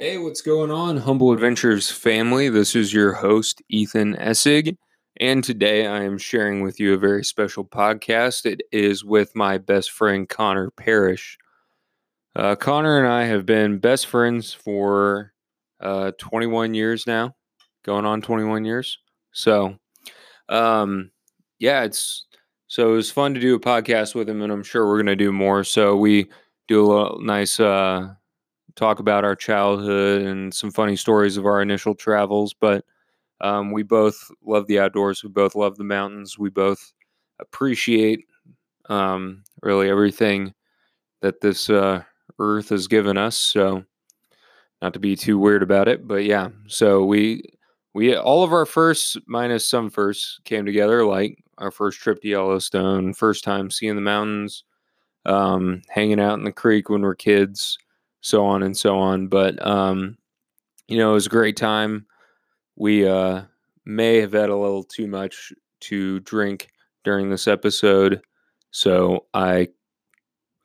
Hey, what's going on, Humble Adventures family? This is your host, Ethan Essig, and today I am sharing with you a very special podcast. It is with my best friend, Connor Parrish. Uh, Connor and I have been best friends for uh, 21 years now, going on 21 years. So, um, yeah, it's so it was fun to do a podcast with him, and I'm sure we're going to do more. So, we do a little nice uh, talk about our childhood and some funny stories of our initial travels. But um, we both love the outdoors. We both love the mountains. We both appreciate um, really everything that this uh, earth has given us. So, not to be too weird about it, but yeah. So we we all of our firsts minus some firsts came together, like our first trip to Yellowstone, first time seeing the mountains, um, hanging out in the creek when we're kids, so on and so on. But um, you know, it was a great time. We uh, may have had a little too much to drink during this episode, so I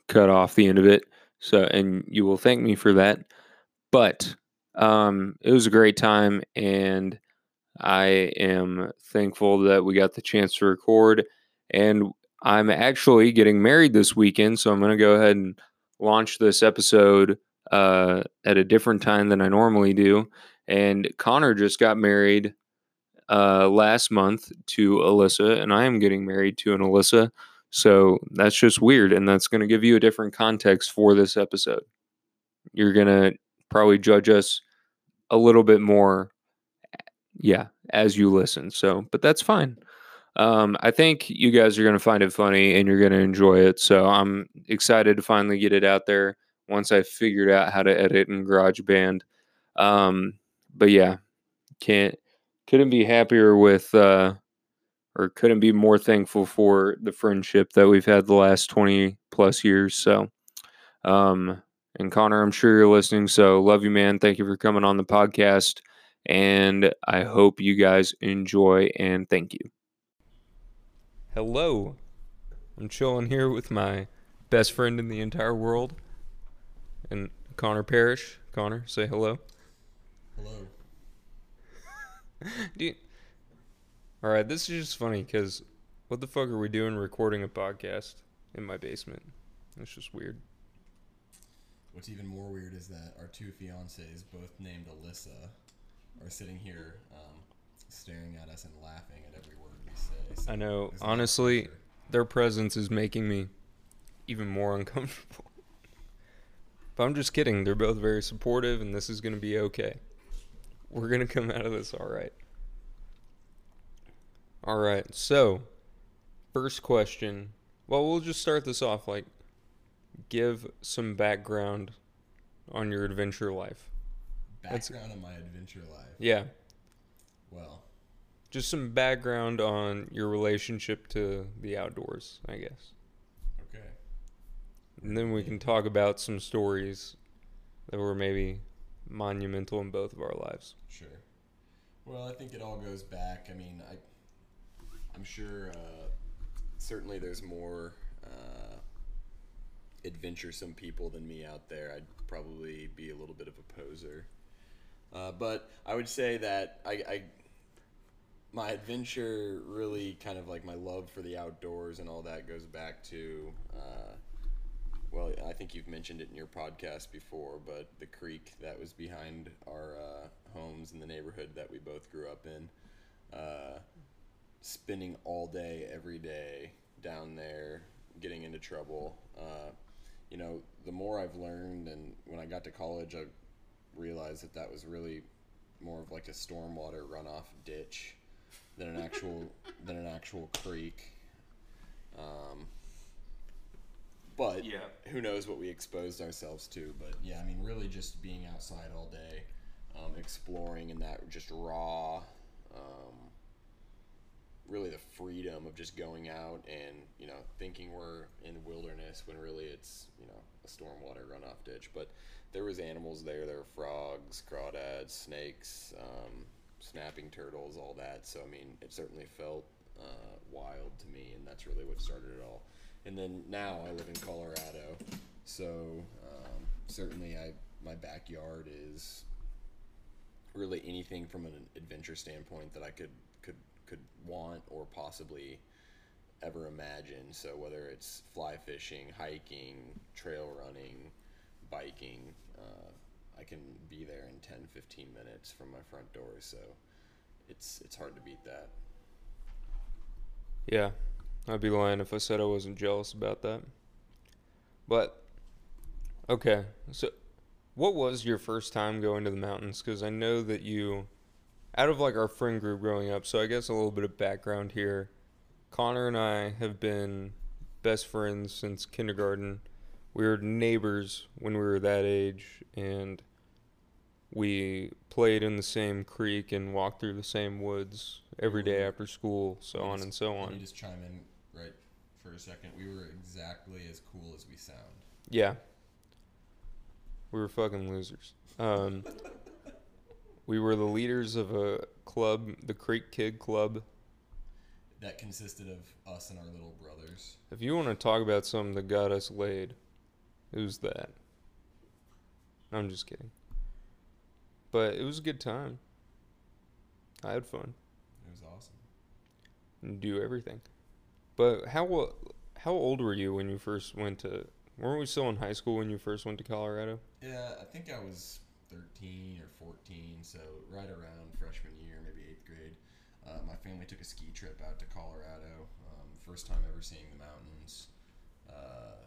cut off the end of it. So, and you will thank me for that. But um, it was a great time, and I am thankful that we got the chance to record. And I'm actually getting married this weekend, so I'm going to go ahead and launch this episode uh, at a different time than I normally do. And Connor just got married uh, last month to Alyssa, and I am getting married to an Alyssa. So that's just weird, and that's going to give you a different context for this episode. You're going to probably judge us a little bit more, yeah, as you listen. So, but that's fine. Um, I think you guys are going to find it funny and you're going to enjoy it. So I'm excited to finally get it out there once I figured out how to edit in GarageBand. Um, but yeah, can't couldn't be happier with uh, or couldn't be more thankful for the friendship that we've had the last 20 plus years. So, um, and Connor, I'm sure you're listening. So, love you, man. Thank you for coming on the podcast. And I hope you guys enjoy and thank you. Hello. I'm chilling here with my best friend in the entire world and Connor Parrish. Connor, say hello. Hello. Dude. All right, this is just funny because what the fuck are we doing recording a podcast in my basement? It's just weird. What's even more weird is that our two fiancés, both named Alyssa, are sitting here um, staring at us and laughing at every word we say. So I know. there's a lot of Honestly, their presence is making me even more uncomfortable. But I'm just kidding. They're both very supportive, and this is going to be okay. We're going to come out of this all right. All right. So, first question. Well, we'll just start this off like give some background on your adventure life. that's- background on my adventure life. Yeah. Well, Just some background on your relationship to the outdoors, I guess. okay. And then we can talk about some stories that were maybe monumental in both of our lives. Sure. Well, I think it all goes back. I mean, I, I'm sure. Uh, certainly, there's more uh, adventuresome people than me out there. I'd probably be a little bit of a poser. Uh, but I would say that I, I, my adventure really kind of like my love for the outdoors and all that goes back to. Uh, well, I think you've mentioned it in your podcast before, but the creek that was behind our uh, homes in the neighborhood that we both grew up in, uh, spending all day, every day down there, getting into trouble. Uh, you know, the more I've learned, and when I got to college, I realized that that was really more of like a stormwater runoff ditch than an actual than an actual creek. Um, but Yeah. who knows what we exposed ourselves to? But yeah, I mean, really just being outside all day, um, exploring, and that just raw, um, really the freedom of just going out and you know thinking we're in the wilderness when really it's you know a stormwater runoff ditch. But there was animals there. There were frogs, crawdads, snakes, um, snapping turtles, all that. So I mean, it certainly felt uh, wild to me, and that's really what started it all. And then now I live in Colorado, so um, certainly I my backyard is really anything from an adventure standpoint that I could could could want or possibly ever imagine. So whether it's fly fishing, hiking, trail running, biking, uh, I can be there in 10, 15 minutes from my front door. So it's it's hard to beat that. Yeah, I'd be lying if I said I wasn't jealous about that. But okay, so what was your first time going to the mountains? Because I know that you, out of like our friend group growing up, so I guess a little bit of background here. Connor and I have been best friends since kindergarten. We were neighbors when we were that age, and we played in the same creek and walked through the same woods every day after school, so on and so Let me just chime in right for a second. We were exactly as cool as we sound. Yeah. We were fucking losers. Um, we were the leaders of a club, the Creek Kid Club. That consisted of us and our little brothers. If you want to talk about something that got us laid, it was that. I'm just kidding. But it was a good time. I had fun. It was awesome. and do everything. But how how old were you when you first went to? Weren't we still in high school when you first went to Colorado? Yeah, I think I was 13 or 14, so right around freshman year, maybe eighth grade. Uh, my family took a ski trip out to Colorado. Um, first time ever seeing the mountains. Uh,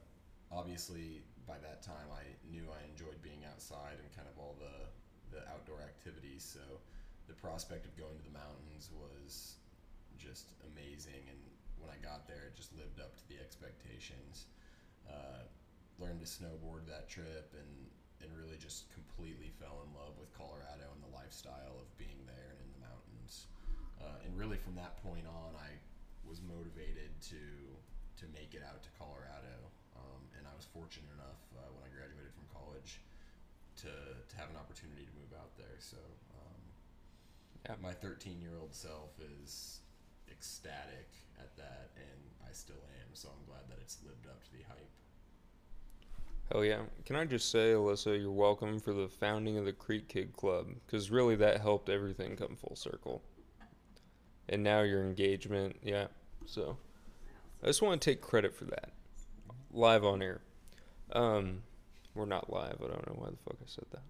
obviously, by that time, I knew I enjoyed being outside and kind of all the, the outdoor activities. So the prospect of going to the mountains was just amazing. And when I got there, it just lived up to the expectations. Uh, learned to snowboard that trip and, and really just completely fell in love with Colorado and the lifestyle of being there and in the mountains. Uh, and really from that point on, I was motivated to to make it out to Colorado. Um, and I was fortunate enough uh, when I graduated from college to, to have an opportunity to move out there. So um, Yeah. my 13 year old self is ecstatic at that, and I still am. So I'm glad that it's lived up to the hype. Hell yeah! Can I just say, Alyssa, you're welcome for the founding of the Creek Kid Club because really that helped everything come full circle. And now your engagement, yeah. So I just want to take credit for that, live on air. Um, we're not live. I don't know why the fuck I said that.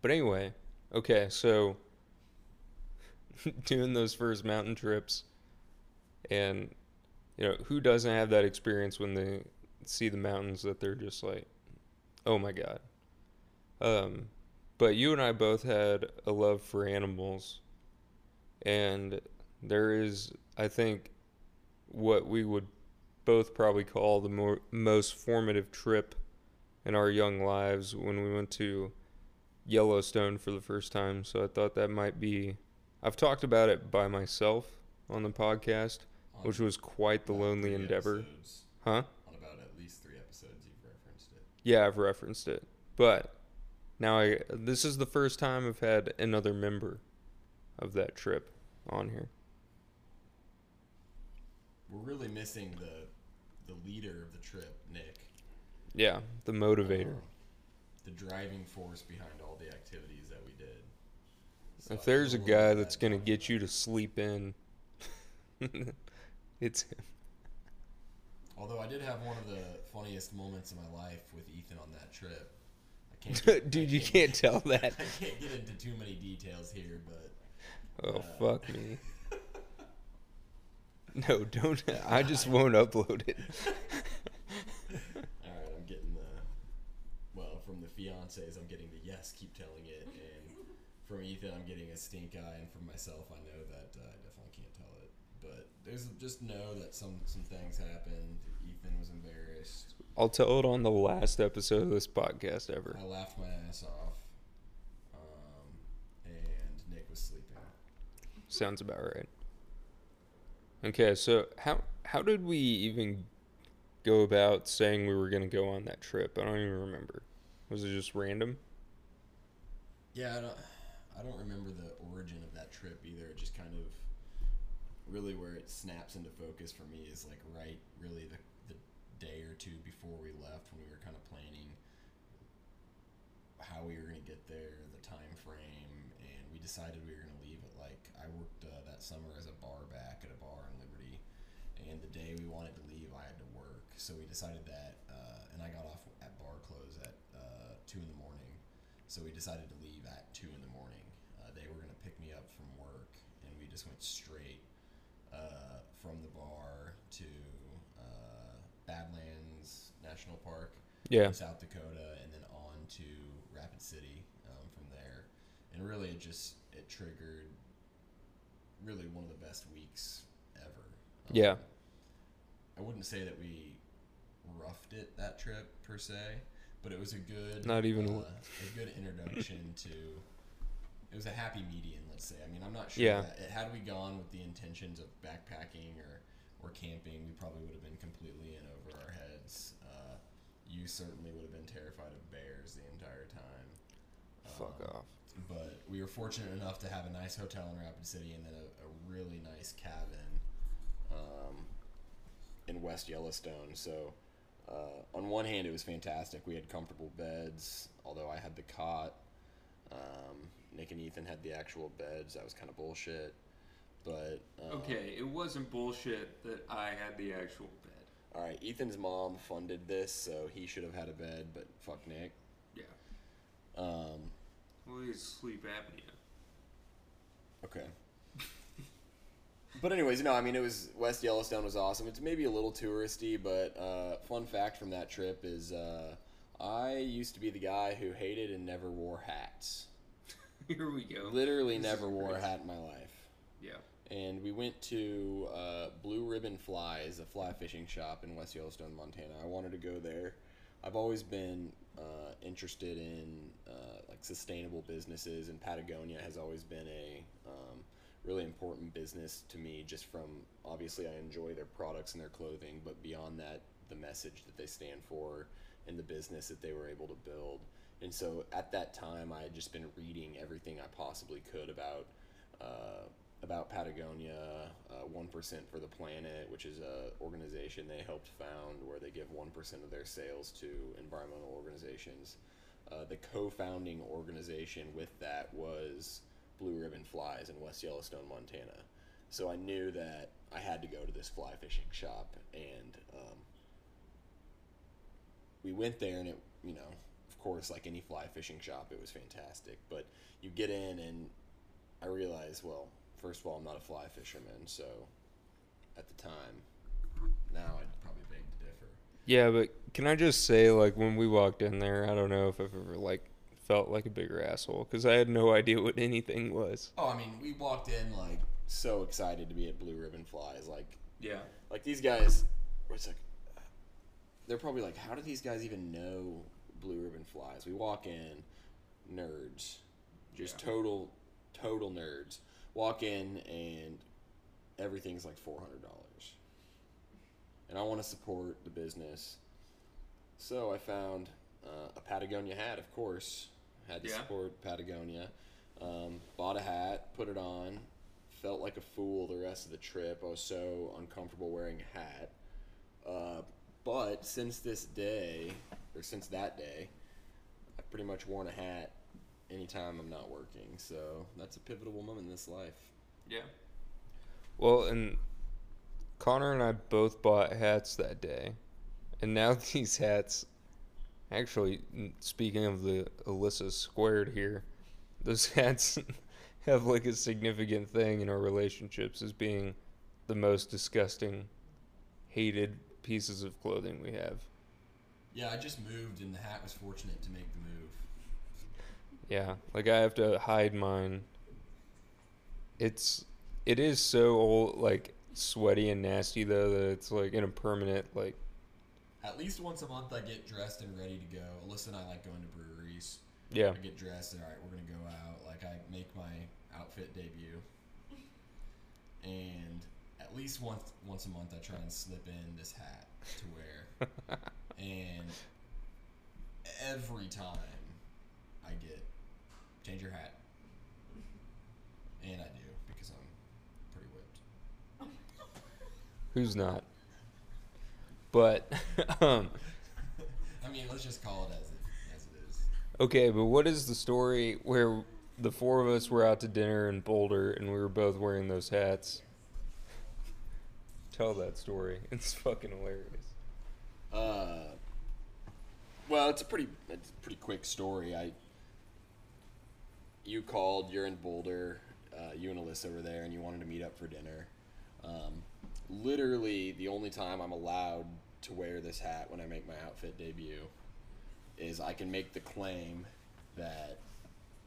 But anyway, okay, so doing those first mountain trips, and you know who doesn't have that experience when they see the mountains that they're just like, oh my god. Um, but you and I both had a love for animals, and there is, I think, what we would both probably call the more, most formative trip in our young lives when we went to Yellowstone for the first time. So I thought that might be. I've talked about it by myself on the podcast, On which was quite the lonely endeavor. episodes- Huh? On about at least three episodes, you've referenced it. Yeah, I've referenced it. But now I this is the first time I've had another member of that trip on here. We're really missing the the leader of the trip, Nick. Yeah, the motivator. Uh, the driving force behind all the activities that we did. So if there's a guy of that's that going to get you to sleep in it's him. Although I did have one of the funniest moments of my life with Ethan on that trip. I can't get- Dude, I you can't tell that. I can't get into too many details here, but Oh, Uh, fuck me. No, don't. I just won't upload it. all right, I'm getting the well from the fiancés. I'm getting the yes, keep telling it, and from Ethan, I'm getting a stink eye, and from myself, I know that uh, I definitely can't tell it. But there's just know that some some things happened. Ethan was embarrassed. I'll tell it on the last episode of this podcast ever. I laughed my ass off, um, and Nick was sleeping. Sounds about right. Okay, so how how did we even go about saying we were gonna go on that trip? I don't even remember. Was it just random? Yeah, I don't, I don't remember the origin of that trip either. It just kind of really where it snaps into focus for me is like right, really the, the day or two before we left when we were kind of planning how we were going to get there, the time frame, and we decided we were going to like I worked uh, that summer as a bar back at a bar in Liberty, and the day we wanted to leave, I had to work, so we decided that, uh, and I got off at bar close at uh, two in the morning, so we decided to leave at two in the morning. Uh, they were going to pick me up from work, and we just went straight uh, from the bar to uh, Badlands National Park Yeah. in South Dakota, and then on to Rapid City um, from there. And really, it just it triggered really one of the best weeks ever. Um, Yeah. I wouldn't say that we roughed it that trip per se, but it was a good Not even uh, a- good introduction to. It was a happy median, let's say. I mean, I'm not sure. Yeah. That, had we gone with the intentions of backpacking or or camping, we probably would have been completely in over our heads. Uh, you certainly would have been terrified of bears the entire time. Fuck Um, off. But we were fortunate enough to have a nice hotel in Rapid City and then a, a really nice cabin um, in West Yellowstone. So, uh, on one hand, it was fantastic. We had comfortable beds, although I had the cot. Um, Nick and Ethan had the actual beds. That was kind of bullshit. But uh, Okay, it wasn't bullshit that I had the actual bed. all right, Ethan's mom funded this, so he should have had a bed. But fuck Nick. Yeah. Um, Well, he's sleep apnea. Okay. but anyways, no, I mean it was West Yellowstone was awesome. It's maybe a little touristy, but uh, fun fact from that trip is uh, I used to be the guy who hated and never wore hats. Here we go. Literally This never wore a hat in my life. Yeah. And we went to uh, Blue Ribbon Flies, a fly fishing shop in West Yellowstone, Montana. I wanted to go there. I've always been uh, interested in uh, like sustainable businesses, and Patagonia has always been a um, really important business to me. Just from obviously, I enjoy their products and their clothing, but beyond that, the message that they stand for and the business that they were able to build. And so at that time, I had just been reading everything I possibly could about uh, about Patagonia, uh, One for the Planet, which is an organization they helped found where they give one percent of their sales to environmental organizations. Uh, the co-founding organization with that was Blue Ribbon Flies in West Yellowstone, Montana. So I knew that I had to go to this fly fishing shop, and um, we went there, and it, you know, of course, like any fly fishing shop, it was fantastic. But you get in, and I realized, well, first of all, I'm not a fly fisherman, so at the time, now I'd probably beg to differ. Yeah, but can I just say, like, when we walked in there, I don't know if I've ever, like, felt like a bigger asshole because I had no idea what anything was. Oh, I mean, we walked in like so excited to be at Blue Ribbon Flies, like Yeah. like these guys. It's like they're probably like, how do these guys even know Blue Ribbon Flies? We walk in, nerds, just Yeah. total total nerds. Walk in and everything's like four hundred dollars, and I want to support the business, so I found uh, a Patagonia hat, of course. Had to Yeah. support Patagonia. Um, bought a hat, put it on. Felt like a fool the rest of the trip. I was so uncomfortable wearing a hat. Uh, but since this day, or since that day, I've pretty much worn a hat anytime I'm not working. So that's a pivotal moment in this life. Yeah. Well, and Connor and I both bought hats that day. And now these hats, actually, speaking of the Alyssa squared here, those hats have like a significant thing in our relationships as being the most disgusting, hated pieces of clothing we have. Yeah, I just moved, and the hat was fortunate to make the move. Yeah, like I have to hide mine. It's it is so old, like sweaty and nasty though that it's like in a permanent like At least once a month, I get dressed and ready to go. Alyssa and I like going to breweries. yeah I get dressed and all right, we're gonna go out. Like I make my outfit debut, and at least once once a month, I try and slip in this hat to wear. and every time I get change your hat, and I do because I'm pretty whipped. who's not But um, I mean, let's just call it as it, as it is. okay, but what is the story where the four of us were out to dinner in Boulder and we were both wearing those hats? Tell that story. It's fucking hilarious. Uh, well, it's a pretty it's a pretty quick story. I you called. You're in Boulder. Uh, you and Alyssa were there, and you wanted to meet up for dinner. Um, literally, the only time I'm allowed to wear this hat when I make my outfit debut is I can make the claim that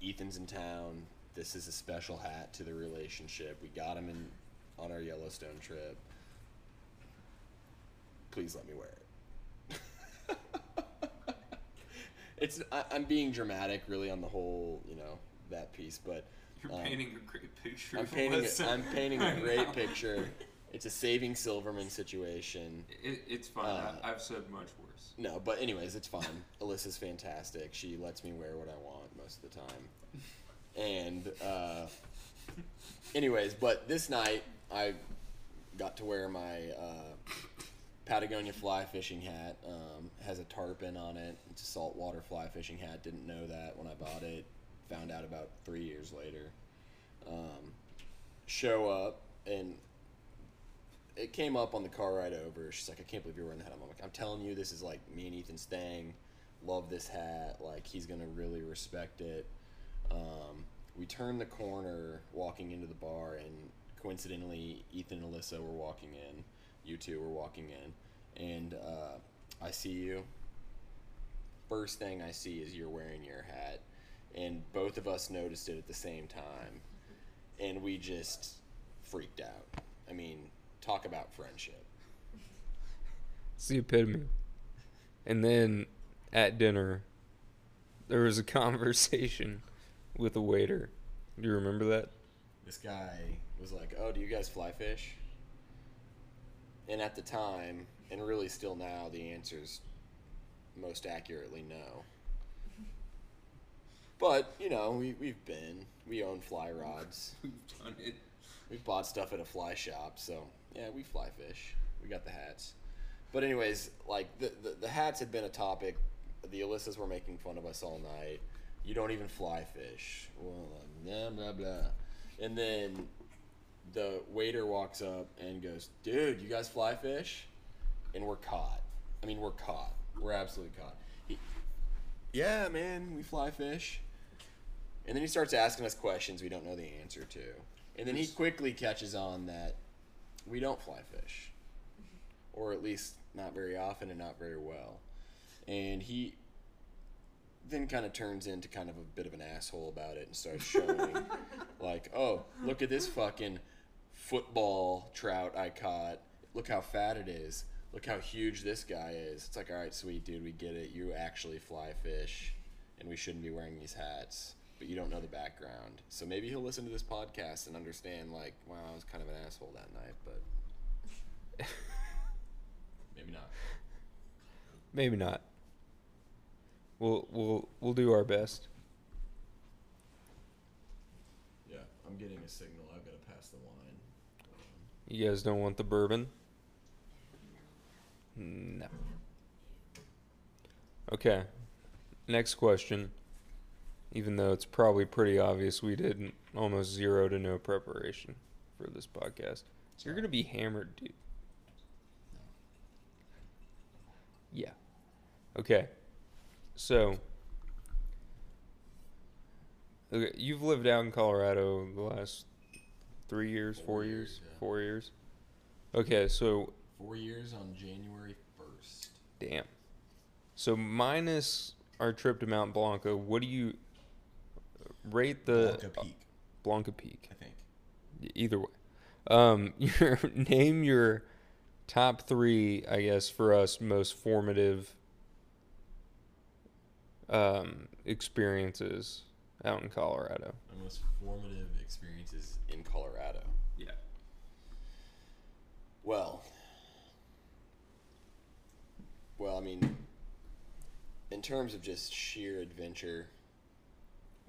Ethan's in town. This is a special hat to the relationship. We got him in on our Yellowstone trip. Please let me wear it. it's I, I'm being dramatic, really, on the whole, you know, that piece, but You're um, painting a great picture. I'm painting. A, I'm painting a great picture. It's a saving Silverman situation. It, it's fine. Uh, I've said much worse. No, but anyways, it's fine. Alyssa's fantastic. She lets me wear what I want most of the time. And uh, anyways, but this night I got to wear my uh, Patagonia fly fishing hat. Um, has a tarpon on it. It's a saltwater fly fishing hat. Didn't know that when I bought it. Found out about three years later. Um, show up and it came up on the car ride over. She's like, I can't believe you're wearing the hat. I'm like, I'm telling you, this is like me and Ethan's thing. Love this hat. Like, he's gonna really respect it. Um, we turned the corner walking into the bar, and coincidentally, Ethan and Alyssa were walking in. You two were walking in, and uh, I see you. First thing I see is you're wearing your hat, and both of us noticed it at the same time, and we just freaked out. I mean, talk about friendship. It's the epitome. And then at dinner, there was a conversation with a waiter. Do you remember that? This guy was like, "Oh, do you guys fly fish?" And at the time, and really still now, the answer's most accurately no. But you know, we we've been, we own fly rods. We've done it. We've bought stuff at a fly shop, so yeah, we fly fish. We got the hats. But anyways, like the, the the hats had been a topic. The Alyssas were making fun of us all night. You don't even fly fish. Well, blah blah blah. And then the waiter walks up and goes, "Dude, you guys fly fish?" And we're caught. I mean, we're caught. We're absolutely caught. He, yeah, man, we fly fish. And then he starts asking us questions we don't know the answer to. And then he quickly catches on that we don't fly fish. Or at least not very often and not very well. And he then kind of turns into kind of a bit of an asshole about it and starts showing, like, oh, look at this fucking football trout I caught. Look how fat it is. Look how huge this guy is. It's like, all right, sweet dude, we get it. You actually fly fish, and we shouldn't be wearing these hats. But you don't know the background, so maybe he'll listen to this podcast and understand. Like, wow, I was kind of an asshole that night, but maybe not. Maybe not. We'll we'll we'll do our best. Yeah, I'm getting a signal. I've got to pass the line. You guys don't want the bourbon? No. Okay. Next question. Even though it's probably pretty obvious we did almost zero to no preparation for this podcast. So you're going to be hammered, dude. Yeah. Okay. So, okay, you've lived out in Colorado the last three years, four, Four years, years, yeah. four years. Okay, so Four years on January first. damn. So minus our trip to Mount Blanco, what do you rate the Blanca Peak, Blanca Peak? I think. Either way, um, your name your top three, I guess, for us most formative um, experiences out in Colorado. My most formative experiences in Colorado. Yeah. Well, well, I mean, in terms of just sheer adventure,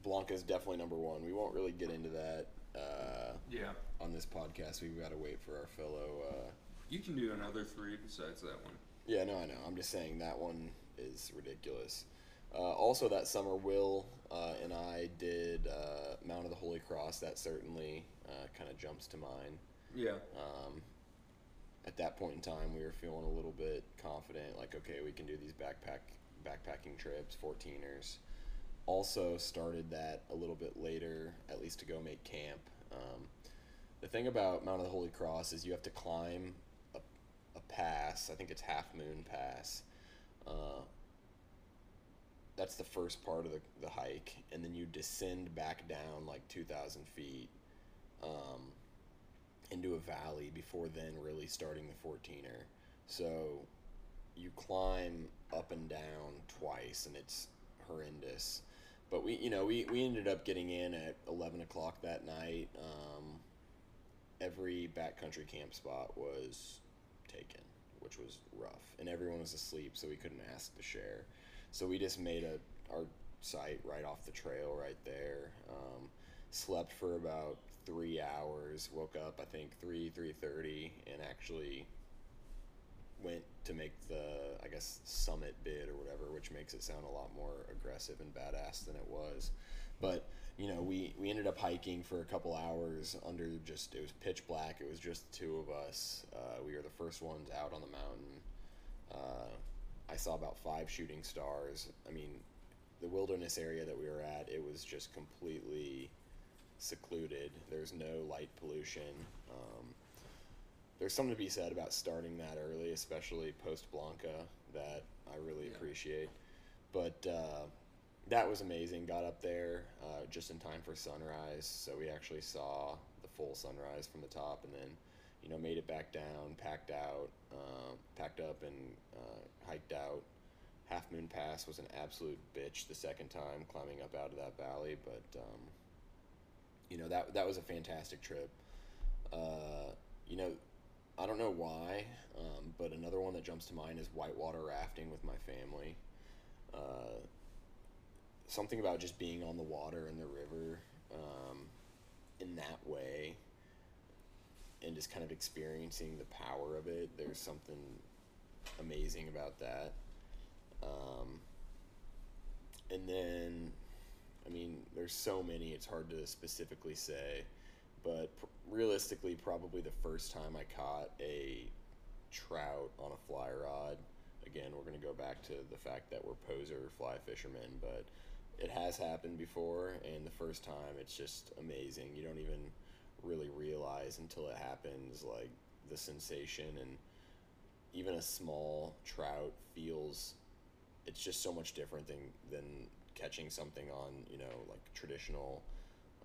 Blanca's definitely number one. We won't really get into that uh, Yeah. on this podcast. We've got to wait for our fellow. Uh, You can do another three besides that one. Yeah, no, I know. I'm just saying that one is ridiculous. Uh, also, that summer, Will uh, and I did uh, Mount of the Holy Cross. That certainly uh, kind of jumps to mind. Yeah. Um, at that point in time, we were feeling a little bit confident, like, okay, we can do these backpack backpacking trips, 14ers. Also, started that a little bit later, at least to go make camp. Um, the thing about Mount of the Holy Cross is you have to climb a, a pass. I think it's Half Moon Pass. Uh, that's the first part of the, the hike, and then you descend back down like 2,000 feet um, into a valley before then really starting the 14er. So you climb up and down twice, and it's horrendous. But we, you know, we, we ended up getting in at 11 o'clock that night. Um, every backcountry camp spot was taken, which was rough, and everyone was asleep, so we couldn't ask to share. So we just made a our site right off the trail right there. Um, slept for about three hours. Woke up I think three three thirty, and actually went to make the I guess summit bid or whatever, which makes it sound a lot more aggressive and badass than it was. But you know, we we ended up hiking for a couple hours under just it was pitch black. It was just two of us. Uh, we were the first ones out on the mountain. Uh, I saw about five shooting stars. I mean, the wilderness area that we were at, it was just completely secluded. There's no light pollution. Um, there's something to be said about starting that early, especially post Blanca, that I really Yeah. appreciate. But uh, that was amazing. Got up there uh, just in time for sunrise, so we actually saw the full sunrise from the top, and then you know made it back down, packed out, uh, packed up, and uh, hiked out. Half Moon Pass was an absolute bitch the second time climbing up out of that valley, but um, you know that that was a fantastic trip. Uh, you know, I don't know why, um, but another one that jumps to mind is whitewater rafting with my family. Uh, something about just being on the water and the river um, in that way and just kind of experiencing the power of it. There's something amazing about that. Um, and then, I mean, there's so many, it's hard to specifically say, but pr- realistically, probably the first time I caught a trout on a fly rod. Again, we're going to go back to the fact that we're poser fly fishermen, but it has happened before, and the first time it's just amazing. You don't even really realize until it happens, like the sensation, and even a small trout feels it's just so much different than than catching something on you know like traditional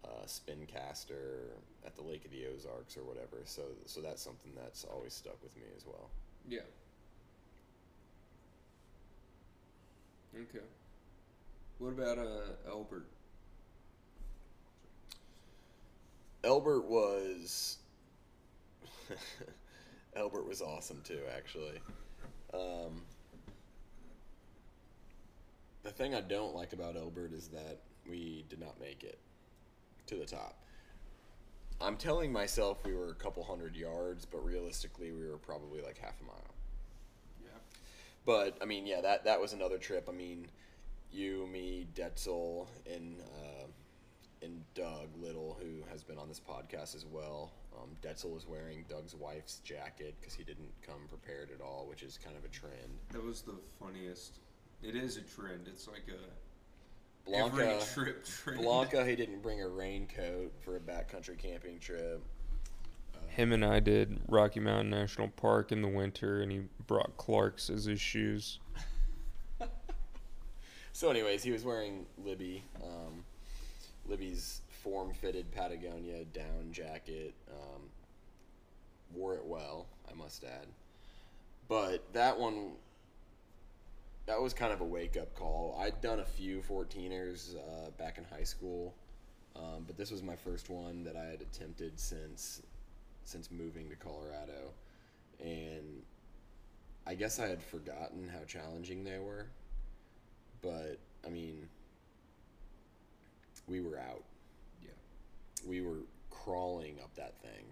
uh, spin caster at the Lake of the Ozarks or whatever. So so that's something that's always stuck with me as well. Yeah. Okay. What about uh Albert? Elbert was Albert was awesome too, actually. Um, the thing I don't like about Albert is that we did not make it to the top. I'm telling myself we were a couple hundred yards, but realistically we were probably like half a mile. Yeah. But I mean, yeah, that that was another trip. I mean, you, me, Detzel, and uh, and Doug Little, who has been on this podcast as well. Um, Detzel was wearing Doug's wife's jacket because he didn't come prepared at all, which is kind of a trend. That was the funniest. It is a trend. It's like a Blanca, every trip trend. Blanca, he didn't bring a raincoat for a backcountry camping trip. Him and I did Rocky Mountain National Park in the winter, and he brought Clark's as his shoes. So, anyways, he was wearing Libby, um, Libby's form-fitted Patagonia down jacket. Um, wore it well, I must add. But that one, that was kind of a wake-up call. I'd done a few 14ers uh, back in high school, um, but this was my first one that I had attempted since since moving to Colorado, and I guess I had forgotten how challenging they were but I mean, we were out. Yeah. We were crawling up that thing,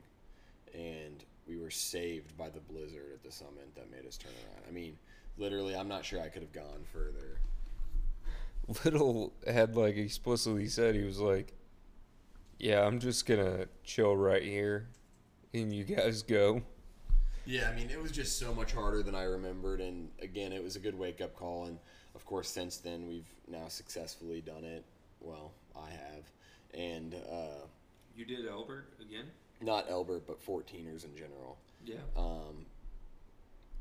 and we were saved by the blizzard at the summit that made us turn around. I mean, literally, I'm not sure I could have gone further. Little had like explicitly said he was like, "Yeah, I'm just gonna chill right here, and you guys go." Yeah, I mean, it was just so much harder than I remembered, and again, it was a good wake up call. And of course, since then, we've now successfully done it. Well, I have, and uh, You did Albert again? not Elbert, but 14ers in general. Yeah. um,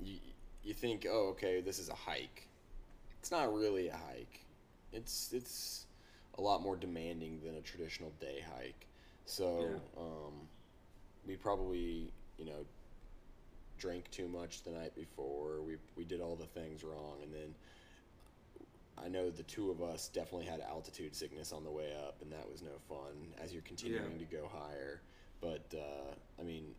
you, you think, oh, okay, this is a hike. It's not really a hike. It's it's a lot more demanding than a traditional day hike. So Yeah. um, we probably, you know, drank too much the night before. We we did all the things wrong, and then I know the two of us definitely had altitude sickness on the way up, and that was no fun as you're continuing to go higher. But uh, I mean,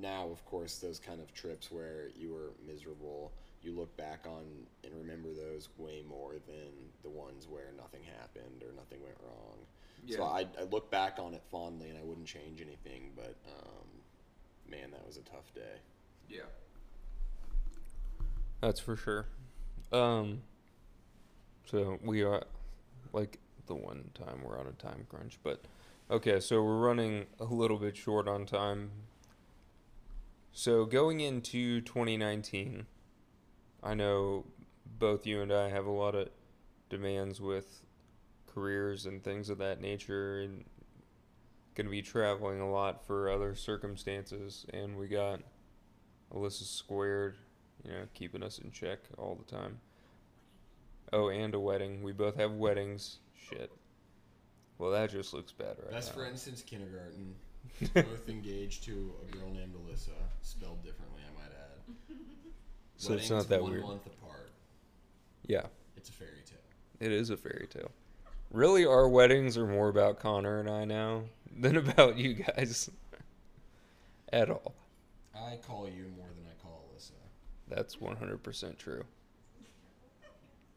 now of course those kind of trips where you were miserable, you look back on and remember those way more than the ones where nothing happened or nothing went wrong. So I, I look back on it fondly, and I wouldn't change anything. But um, man, that was a tough day. Yeah. That's for sure. Um so we are like the one time we're on a time crunch, but okay, so we're running a little bit short on time. So going into 2019, I know both you and I have a lot of demands with careers and things of that nature and going to be traveling a lot for other circumstances and we got Alyssa squared, you know, keeping us in check all the time. Oh, and a wedding. We both have weddings. Shit. Well, that just looks bad right Best now. friends since kindergarten. Both engaged to a girl named Alyssa, spelled differently, I might add. So it's not that one weird. month apart. Yeah, It's a fairy tale. it is a fairy tale. Really, our weddings are more about Connor and I now than about you guys at all. I call you more than I call Alyssa. That's 100% true.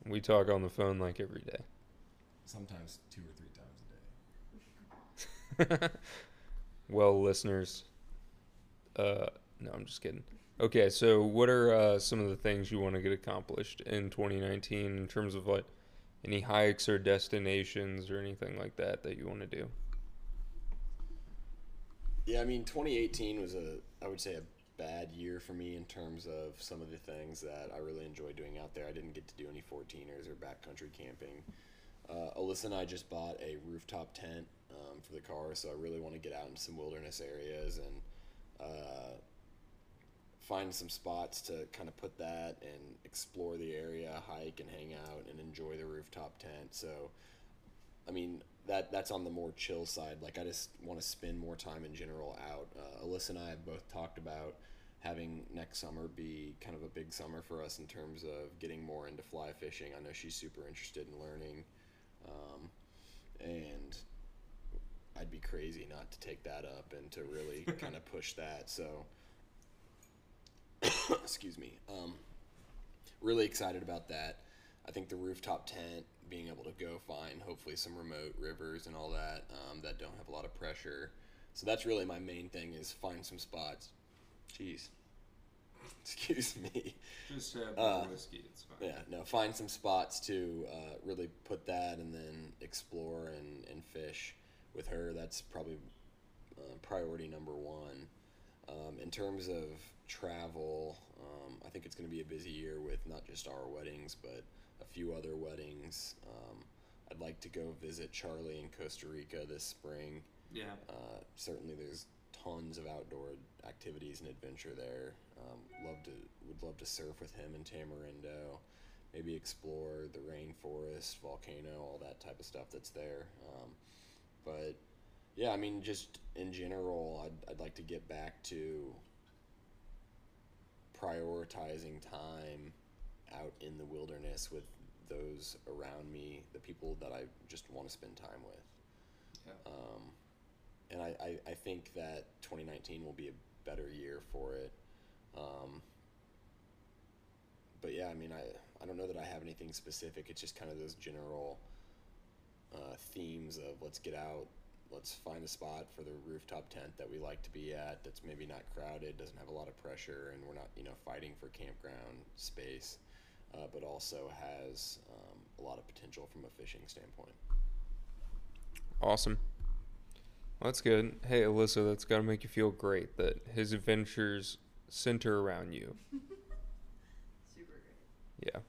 We talk on the phone like every day. Sometimes two or three times a day. Well, listeners, uh, no, I'm just kidding. Okay, so what are uh, some of the things you want to get accomplished in 2019 in terms of like any hikes or destinations or anything like that that you want to do? Yeah, I mean, 2018 was a, I would say, a bad year for me in terms of some of the things that I really enjoyed doing out there. I didn't get to do any 14ers or backcountry camping. Uh, Alyssa and I just bought a rooftop tent um, for the car, so I really want to get out into some wilderness areas and uh, find some spots to kind of put that and explore the area, hike and hang out and enjoy the rooftop tent. So, I mean, that that's on the more chill side. Like I just want to spend more time in general out. Uh, Alyssa and I have both talked about having next summer be kind of a big summer for us in terms of getting more into fly fishing. I know she's super interested in learning, um, and I'd be crazy not to take that up and to really kind of push that. So, excuse me. Um, really excited about that. I think the rooftop tent, being able to go find hopefully some remote rivers and all that um, that don't have a lot of pressure. So that's really my main thing is find some spots. Jeez. Excuse me. Just have Uh, whiskey. It's fine. Yeah, no, find some spots to uh, really put that and then explore and, and fish with her. That's probably uh, priority number one. Um, in terms of travel, um, I think it's going to be a busy year with not just our weddings, but a few other weddings. Um, I'd like to go visit Charlie in Costa Rica this spring. Yeah. Uh, certainly, there's tons of outdoor activities and adventure there. Um, love to would love to surf with him in Tamarindo, maybe explore the rainforest, volcano, all that type of stuff that's there. But yeah, I mean, just in general, I'd I'd like to get back to prioritizing time out in the wilderness with those around me, the people that I just want to spend time with. Yeah. Um, and I, I, I think that 2019 will be a better year for it. Um, but yeah, I mean, I, I don't know that I have anything specific. It's just kind of those general uh, themes of let's get out, let's find a spot for the rooftop tent that we like to be at. That's maybe not crowded, doesn't have a lot of pressure, and we're not you know fighting for campground space, uh, but also has um, a lot of potential from a fishing standpoint. Awesome. Well, that's good. Hey, Alyssa, that's got to make you feel great that his adventures center around you. Super great. Yeah.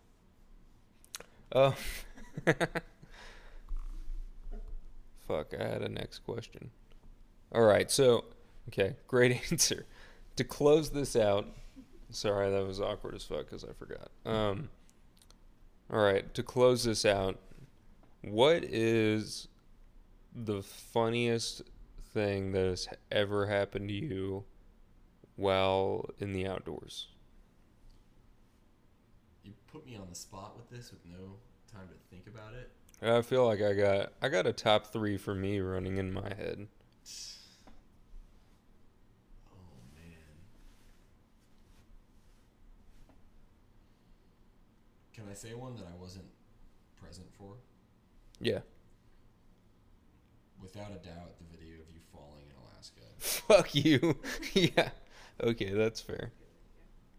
Uh, fuck, I had a next question. All right, so, okay, great answer. To close this out, sorry, that was awkward as fuck because I forgot. Um, all right, to close this out, what is the funniest thing that has ever happened to you while in the outdoors? You put me on the spot with this with no time to think about it. I feel like I got I got a top three for me running in my head. Oh man. Can I say one that I wasn't present for? Yeah. Without a doubt, the video of you falling in Alaska. Fuck you. yeah. Okay, that's fair.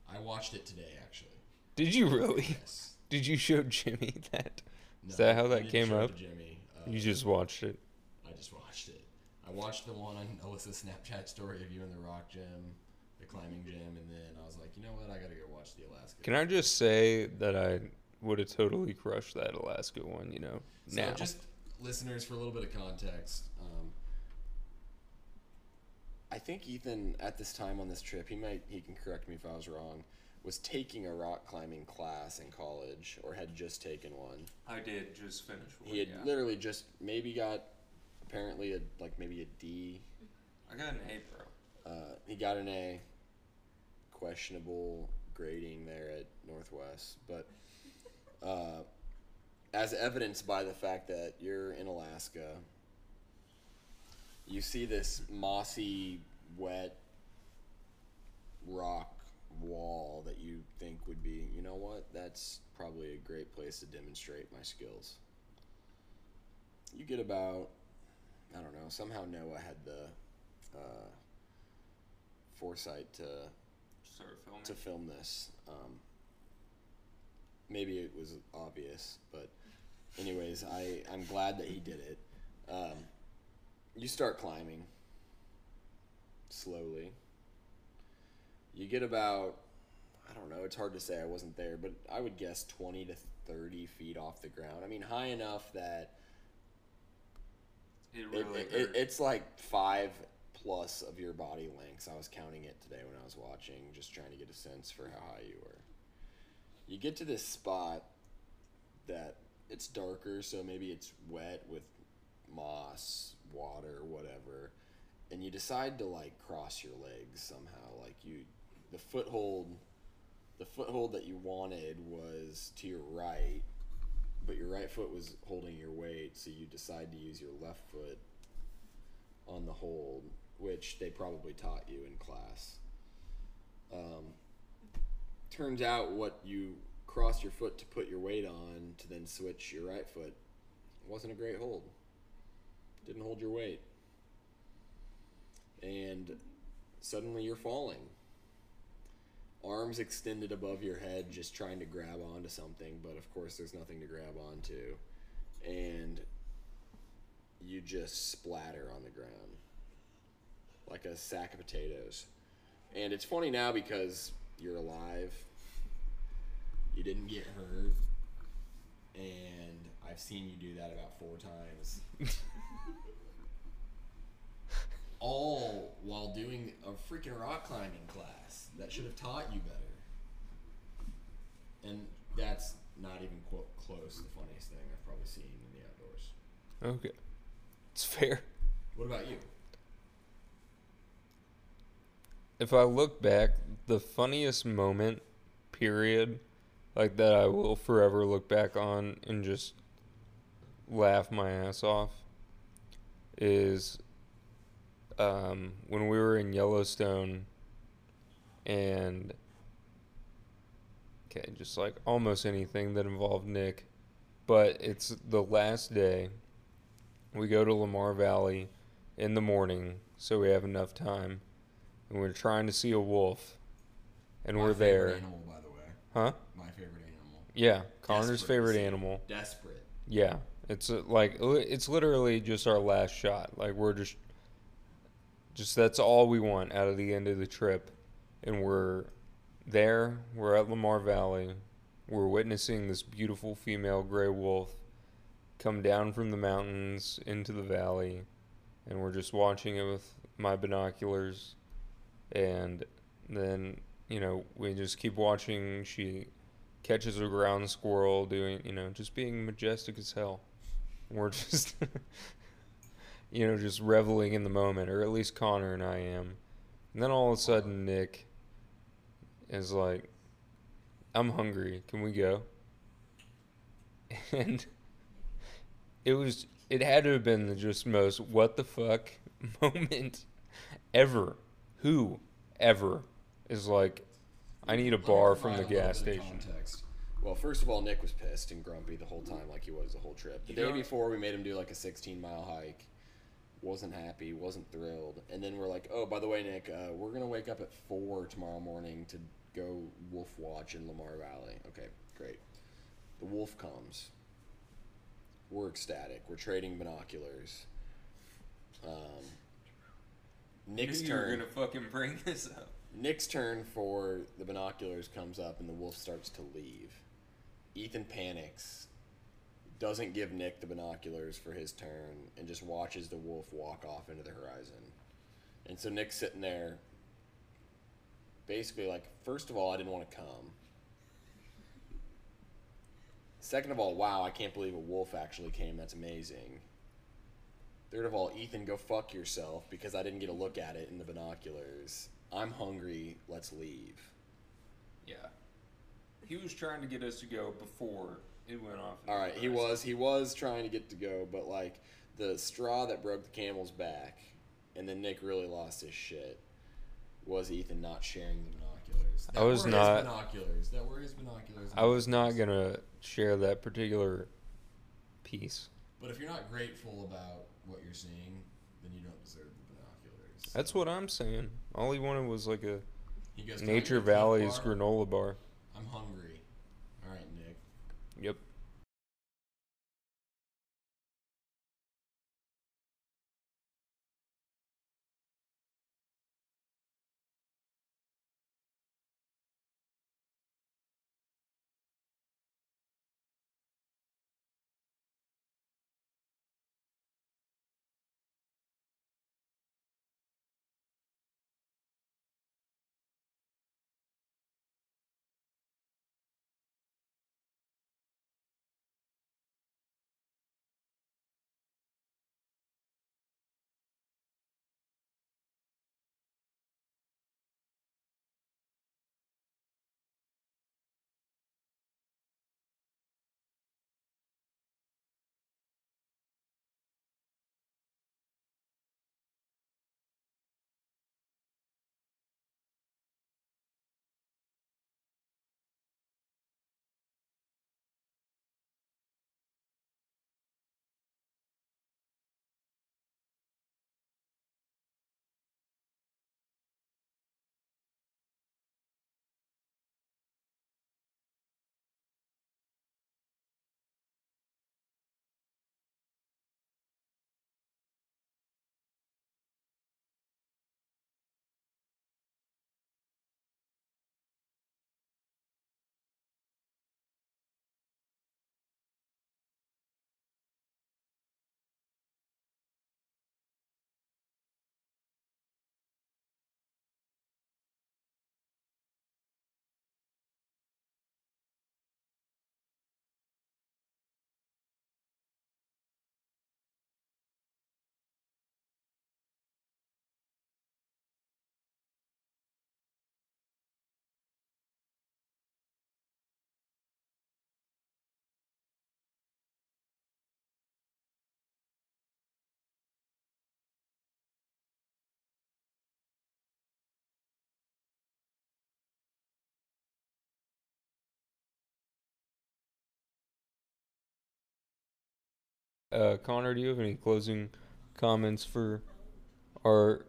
I watched it today, actually. Did you really? Yes. Did you show Jimmy that? Is that how that came up? Uh, You just watched it. I just watched it. I watched the one on Alyssa's Snapchat story of you in the rock gym, the climbing gym, and then I was like, you know what? I gotta go watch the Alaska. Can I just say that I would have totally crushed that Alaska one, you know? So now. just listeners for a little bit of context. Um, I think Ethan at this time on this trip, he might he can correct me if I was wrong, was taking a rock climbing class in college or had just taken one. I did just finish one. He had literally just maybe got apparently a like maybe a D. I got an A, bro. Uh, he got an A. Questionable grading there at Northwest, but uh, as evidenced by the fact that you're in Alaska, you see this mossy, wet rock wall that you think would be, you know what, that's probably a great place to demonstrate my skills. You get about, I don't know, somehow Noah had the uh, foresight to Start filming. to film this. Um, maybe it was obvious, but anyways, I I'm glad that he did it. Um, you start climbing slowly. You get about I don't know. It's hard to say. I wasn't there, but I would guess twenty to thirty feet off the ground. I mean, high enough that It it, it, it, it's like five plus of your body lengths. I was counting it today when I was watching, just trying to get a sense for how high you were. You get to this spot that it's darker, so maybe it's wet with moss, water, whatever, and you decide to like cross your legs somehow. Like you, the foothold, the foothold that you wanted was to your right, but your right foot was holding your weight, so you decide to use your left foot on the hold, which they probably taught you in class. Um, turns out what you cross your foot to put your weight on to then switch your right foot wasn't a great hold. Didn't hold your weight. And suddenly you're falling. Arms extended above your head, just trying to grab onto something, but of course there's nothing to grab onto. And you just splatter on the ground like a sack of potatoes. And it's funny now because you're alive. You didn't get hurt. And I've seen you do that about four times. All while doing a freaking rock climbing class that should have taught you better. And that's not even quote close the funniest thing I've probably seen in the outdoors. Okay. It's fair. What about you? If I look back, the funniest moment, period, like that I will forever look back on and just laugh my ass off, is um, when we were in Yellowstone and. Okay, just like almost anything that involved Nick. But it's the last day. We go to Lamar Valley in the morning, so we have enough time, and we're trying to see a wolf, and My we're there, Animal, by the way. huh? My favorite animal. Yeah, Connor's Desperate favorite animal. Desperate. Yeah, it's uh, like it's literally just our last shot. Like we're just, just that's all we want out of the end of the trip, and we're there. We're at Lamar Valley. We're witnessing this beautiful female gray wolf come down from the mountains into the valley, and we're just watching it with my binoculars, and then you know we just keep watching. She catches a ground squirrel doing, you know, just being majestic as hell. We're just, you know, just reveling in the moment, or at least Connor and I am. And then all of a sudden, Nick is like, I'm hungry. Can we go? And it was, it had to have been the just most what the fuck moment ever. Who ever is like, I need a bar from the gas station. Well, first of all, Nick was pissed and grumpy the whole time, like he was the whole trip. The You day before, we made him do like a 16 mile hike. Wasn't happy, wasn't thrilled. And then we're like, oh, by the way, Nick, uh, we're going to wake up at 4 tomorrow morning to go wolf watch in Lamar Valley. Okay, great. The wolf comes. We're ecstatic. We're trading binoculars. Um, Nick's you were gonna fucking bring this up. Nick's turn for the binoculars comes up and the wolf starts to leave. Ethan panics, doesn't give Nick the binoculars for his turn, and just watches the wolf walk off into the horizon. And so Nick's sitting there, basically like, first of all, I didn't want to come. Second of all, wow, I can't believe a wolf actually came. That's amazing. Third of all, Ethan, go fuck yourself because I didn't get a look at it in the binoculars. I'm hungry. Let's leave. Yeah. He was trying to get us to go before it went off. All right, he was he was trying to get to go, but like the straw that broke the camel's back, and then Nick really lost his shit. Was Ethan not sharing the binoculars? I was were not- His binoculars. That were his binoculars. I was not gonna share that particular piece. But if you're not grateful about what you're seeing, then you don't deserve the binoculars. That's what I'm saying. All he wanted was like a He goes, "Can I get Nature a Valley's bar? granola bar. Uh, Connor, do you have any closing comments for our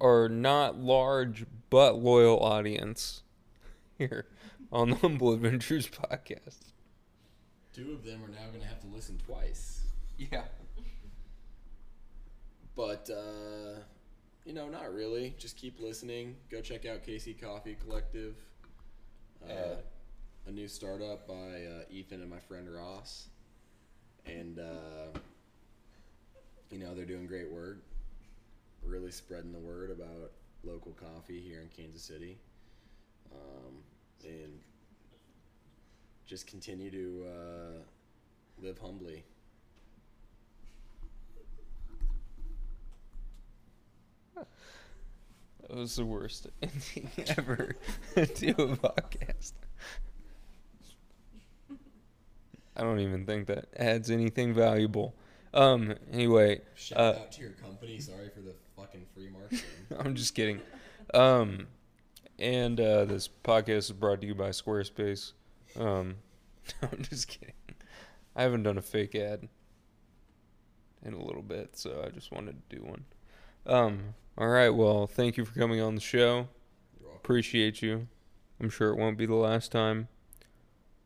our not large but loyal audience here on the Humble Adventures podcast. Two of them are now going to have to listen twice. Yeah. But, uh, you know, not really. Just keep listening. Go check out Casey Coffee Collective, uh, Yeah. a new startup by uh, Ethan and my friend Ross. And, uh, you know, they're doing great work. Really spreading the word about local coffee here in Kansas City. Um, and just continue to uh, live humbly. That was the worst ending ever to a podcast. I don't even think that adds anything valuable. Um. Anyway, Shout uh, out to your company. Sorry for the fucking free marketing. I'm just kidding. Um, and uh, this podcast is brought to you by Squarespace. Um, I'm just kidding. I haven't done a fake ad in a little bit, so I just wanted to do one. Um, all right. Well, thank you for coming on the show. Appreciate you. I'm sure it won't be the last time.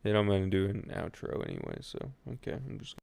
And I'm gonna do an outro anyway. So okay, I'm just.